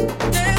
Yeah.